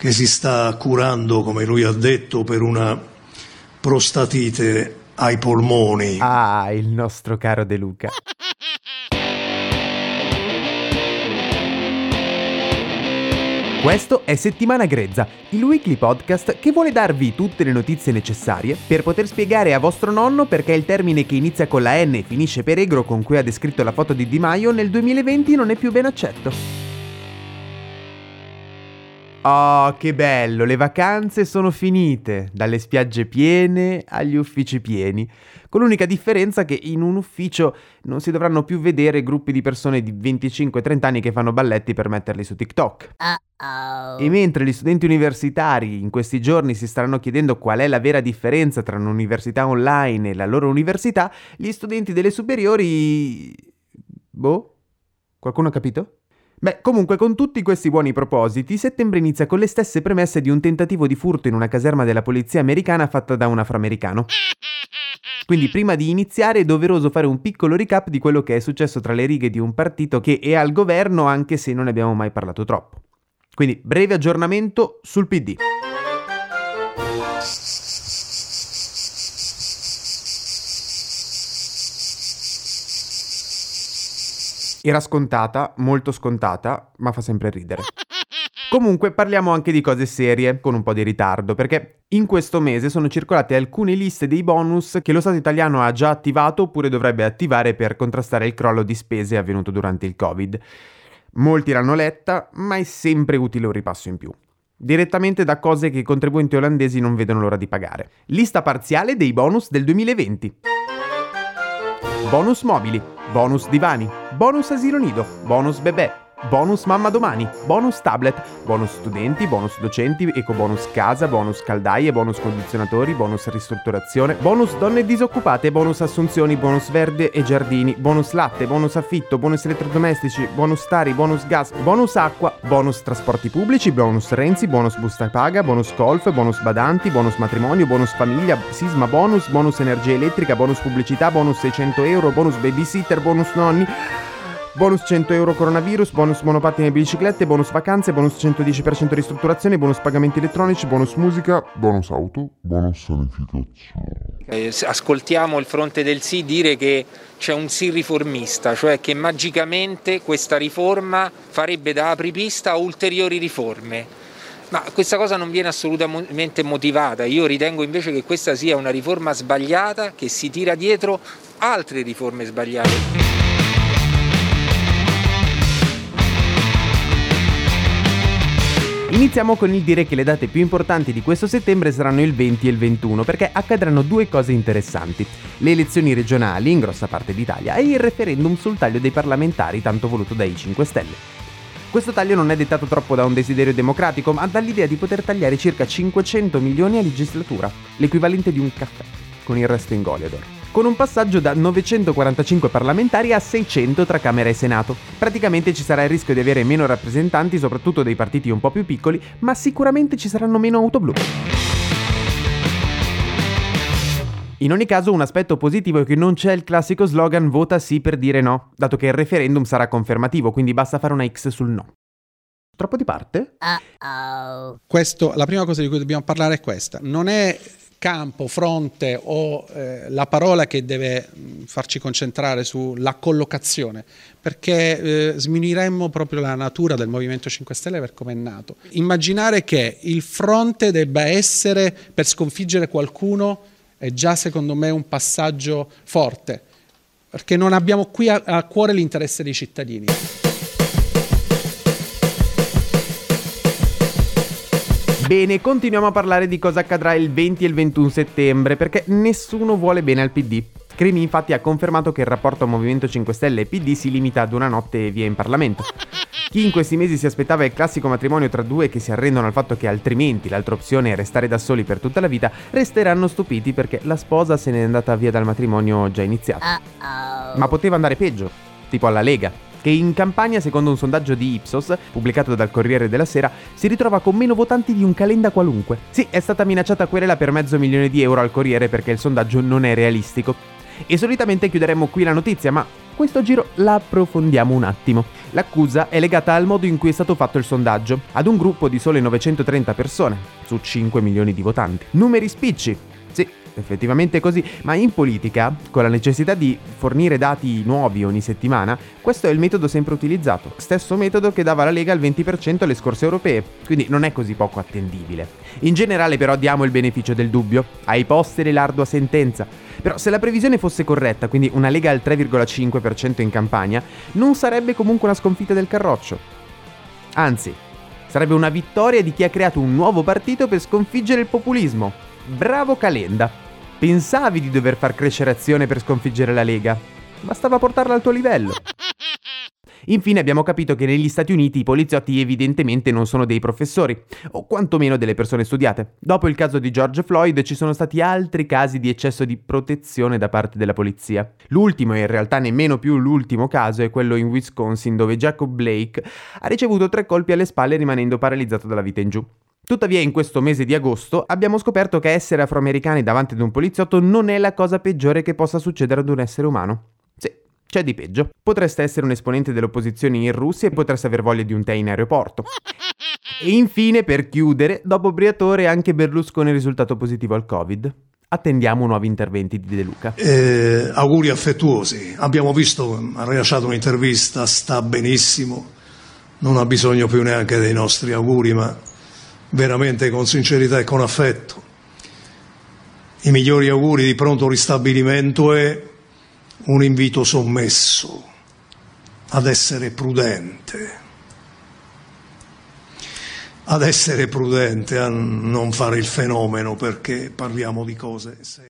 Che si sta curando, come lui ha detto, per una prostatite ai polmoni. Ah, il nostro caro De Luca. Questo è Settimana Grezza, il weekly podcast che vuole darvi tutte le notizie necessarie per poter spiegare a vostro nonno perché il termine che inizia con la N e finisce per egro con cui ha descritto la foto di Di Maio nel 2020 non è più ben accetto. Oh, che bello, le vacanze sono finite, dalle spiagge piene agli uffici pieni, con l'unica differenza che in un ufficio non si dovranno più vedere gruppi di persone di 25-30 anni che fanno balletti per metterli su TikTok. Uh-oh. E mentre gli studenti universitari in questi giorni si staranno chiedendo qual è la vera differenza tra un'università online e la loro università, gli studenti delle superiori... Boh? Qualcuno ha capito? Beh, comunque con tutti questi buoni propositi, settembre inizia con le stesse premesse di un tentativo di furto in una caserma della polizia americana fatta da un afroamericano. Quindi prima di iniziare è doveroso fare un piccolo recap di quello che è successo tra le righe di un partito che è al governo anche se non ne abbiamo mai parlato troppo. Quindi breve aggiornamento sul PD. Era scontata, molto scontata, ma fa sempre ridere. Comunque parliamo anche di cose serie, con un po' di ritardo, perché in questo mese sono circolate alcune liste dei bonus che lo Stato italiano ha già attivato oppure dovrebbe attivare per contrastare il crollo di spese avvenuto durante il Covid. Molti l'hanno letta, ma è sempre utile un ripasso in più. Direttamente da cose che i contribuenti olandesi non vedono l'ora di pagare. Lista parziale dei bonus del 2020. Bonus mobili, bonus divani, bonus asilo nido, bonus bebè, bonus mamma domani, bonus tablet, bonus studenti, bonus docenti, ecobonus casa, bonus caldaie, bonus condizionatori, bonus ristrutturazione, bonus donne disoccupate, bonus assunzioni, bonus verde e giardini, bonus latte, bonus affitto, bonus elettrodomestici, bonus tari, bonus gas, bonus acqua, bonus trasporti pubblici, bonus Renzi, bonus busta paga, bonus golf, bonus badanti, bonus matrimonio, bonus famiglia, sisma bonus, bonus energia elettrica, bonus pubblicità, bonus 600 euro, bonus babysitter, bonus nonni. Bonus 100 euro coronavirus, bonus monopattini e biciclette, bonus vacanze, bonus 110% ristrutturazione, bonus pagamenti elettronici, bonus musica, bonus auto, bonus sanificazione. Eh, ascoltiamo il fronte del sì dire che c'è un sì riformista, cioè che magicamente questa riforma farebbe da apripista a ulteriori riforme. Ma questa cosa non viene assolutamente motivata. Io ritengo invece che questa sia una riforma sbagliata che si tira dietro altre riforme sbagliate. Iniziamo con il dire che le date più importanti di questo settembre saranno il 20 e il 21 perché accadranno due cose interessanti. Le elezioni regionali in grossa parte d'Italia e il referendum sul taglio dei parlamentari tanto voluto dai 5 Stelle. Questo taglio non è dettato troppo da un desiderio democratico, ma dall'idea di poter tagliare circa 500 milioni a legislatura, l'equivalente di un caffè, con il resto in Goliador con un passaggio da 945 parlamentari a 600 tra Camera e Senato. Praticamente ci sarà il rischio di avere meno rappresentanti, soprattutto dei partiti un po' più piccoli, ma sicuramente ci saranno meno auto blu. In ogni caso un aspetto positivo è che non c'è il classico slogan vota sì per dire no, dato che il referendum sarà confermativo, quindi basta fare una X sul no. Troppo di parte? Uh-oh. Questo, la prima cosa di cui dobbiamo parlare è questa. Non è campo, fronte o eh, la parola che deve mh, farci concentrare sulla collocazione, perché eh, sminuiremmo proprio la natura del Movimento 5 Stelle per come è nato. Immaginare che il fronte debba essere per sconfiggere qualcuno è già secondo me un passaggio forte, perché non abbiamo qui a, a cuore l'interesse dei cittadini. Bene, continuiamo a parlare di cosa accadrà il 20 e il 21 settembre, perché nessuno vuole bene al PD, Crimi infatti ha confermato che il rapporto Movimento 5 Stelle e PD si limita ad una notte via in Parlamento. Chi in questi mesi si aspettava il classico matrimonio tra due che si arrendono al fatto che altrimenti l'altra opzione è restare da soli per tutta la vita, resteranno stupiti perché la sposa se n'è andata via dal matrimonio già iniziato. Ma poteva andare peggio, tipo alla Lega, che in campagna, secondo un sondaggio di Ipsos, pubblicato dal Corriere della Sera, si ritrova con meno votanti di un calenda qualunque. Sì, è stata minacciata querela per mezzo milione di euro al Corriere perché il sondaggio non è realistico. E solitamente chiuderemmo qui la notizia, ma questo giro la approfondiamo un attimo. L'accusa è legata al modo in cui è stato fatto il sondaggio, ad un gruppo di sole 930 persone, su 5 milioni di votanti. Numeri spicci. Sì, effettivamente così, ma in politica, con la necessità di fornire dati nuovi ogni settimana, questo è il metodo sempre utilizzato, stesso metodo che dava la Lega al 20% alle scorse europee, quindi non è così poco attendibile. In generale però diamo il beneficio del dubbio, ai posteri l'ardua sentenza, però se la previsione fosse corretta, quindi una Lega al 3,5% in campagna, non sarebbe comunque una sconfitta del Carroccio. Anzi, sarebbe una vittoria di chi ha creato un nuovo partito per sconfiggere il populismo. Bravo Calenda! Pensavi di dover far crescere azione per sconfiggere la Lega? Bastava portarla al tuo livello. Infine abbiamo capito che negli Stati Uniti i poliziotti evidentemente non sono dei professori, o quantomeno delle persone studiate. Dopo il caso di George Floyd ci sono stati altri casi di eccesso di protezione da parte della polizia. L'ultimo, e in realtà nemmeno più l'ultimo caso, è quello in Wisconsin dove Jacob Blake ha ricevuto tre colpi alle spalle rimanendo paralizzato dalla vita in giù. Tuttavia in questo mese di agosto abbiamo scoperto che essere afroamericani davanti ad un poliziotto non è la cosa peggiore che possa succedere ad un essere umano. C'è di peggio. Potreste essere un esponente dell'opposizione in Russia e potreste aver voglia di un tè in aeroporto. E infine, per chiudere, dopo Briatore anche Berlusconi è risultato positivo al Covid. Attendiamo nuovi interventi di De Luca. Eh, auguri affettuosi. Abbiamo visto, ha rilasciato un'intervista, sta benissimo, non ha bisogno più neanche dei nostri auguri, ma veramente con sincerità e con affetto. I migliori auguri di pronto ristabilimento e un invito sommesso ad essere prudente, ad essere prudente, a non fare il fenomeno perché parliamo di cose serie.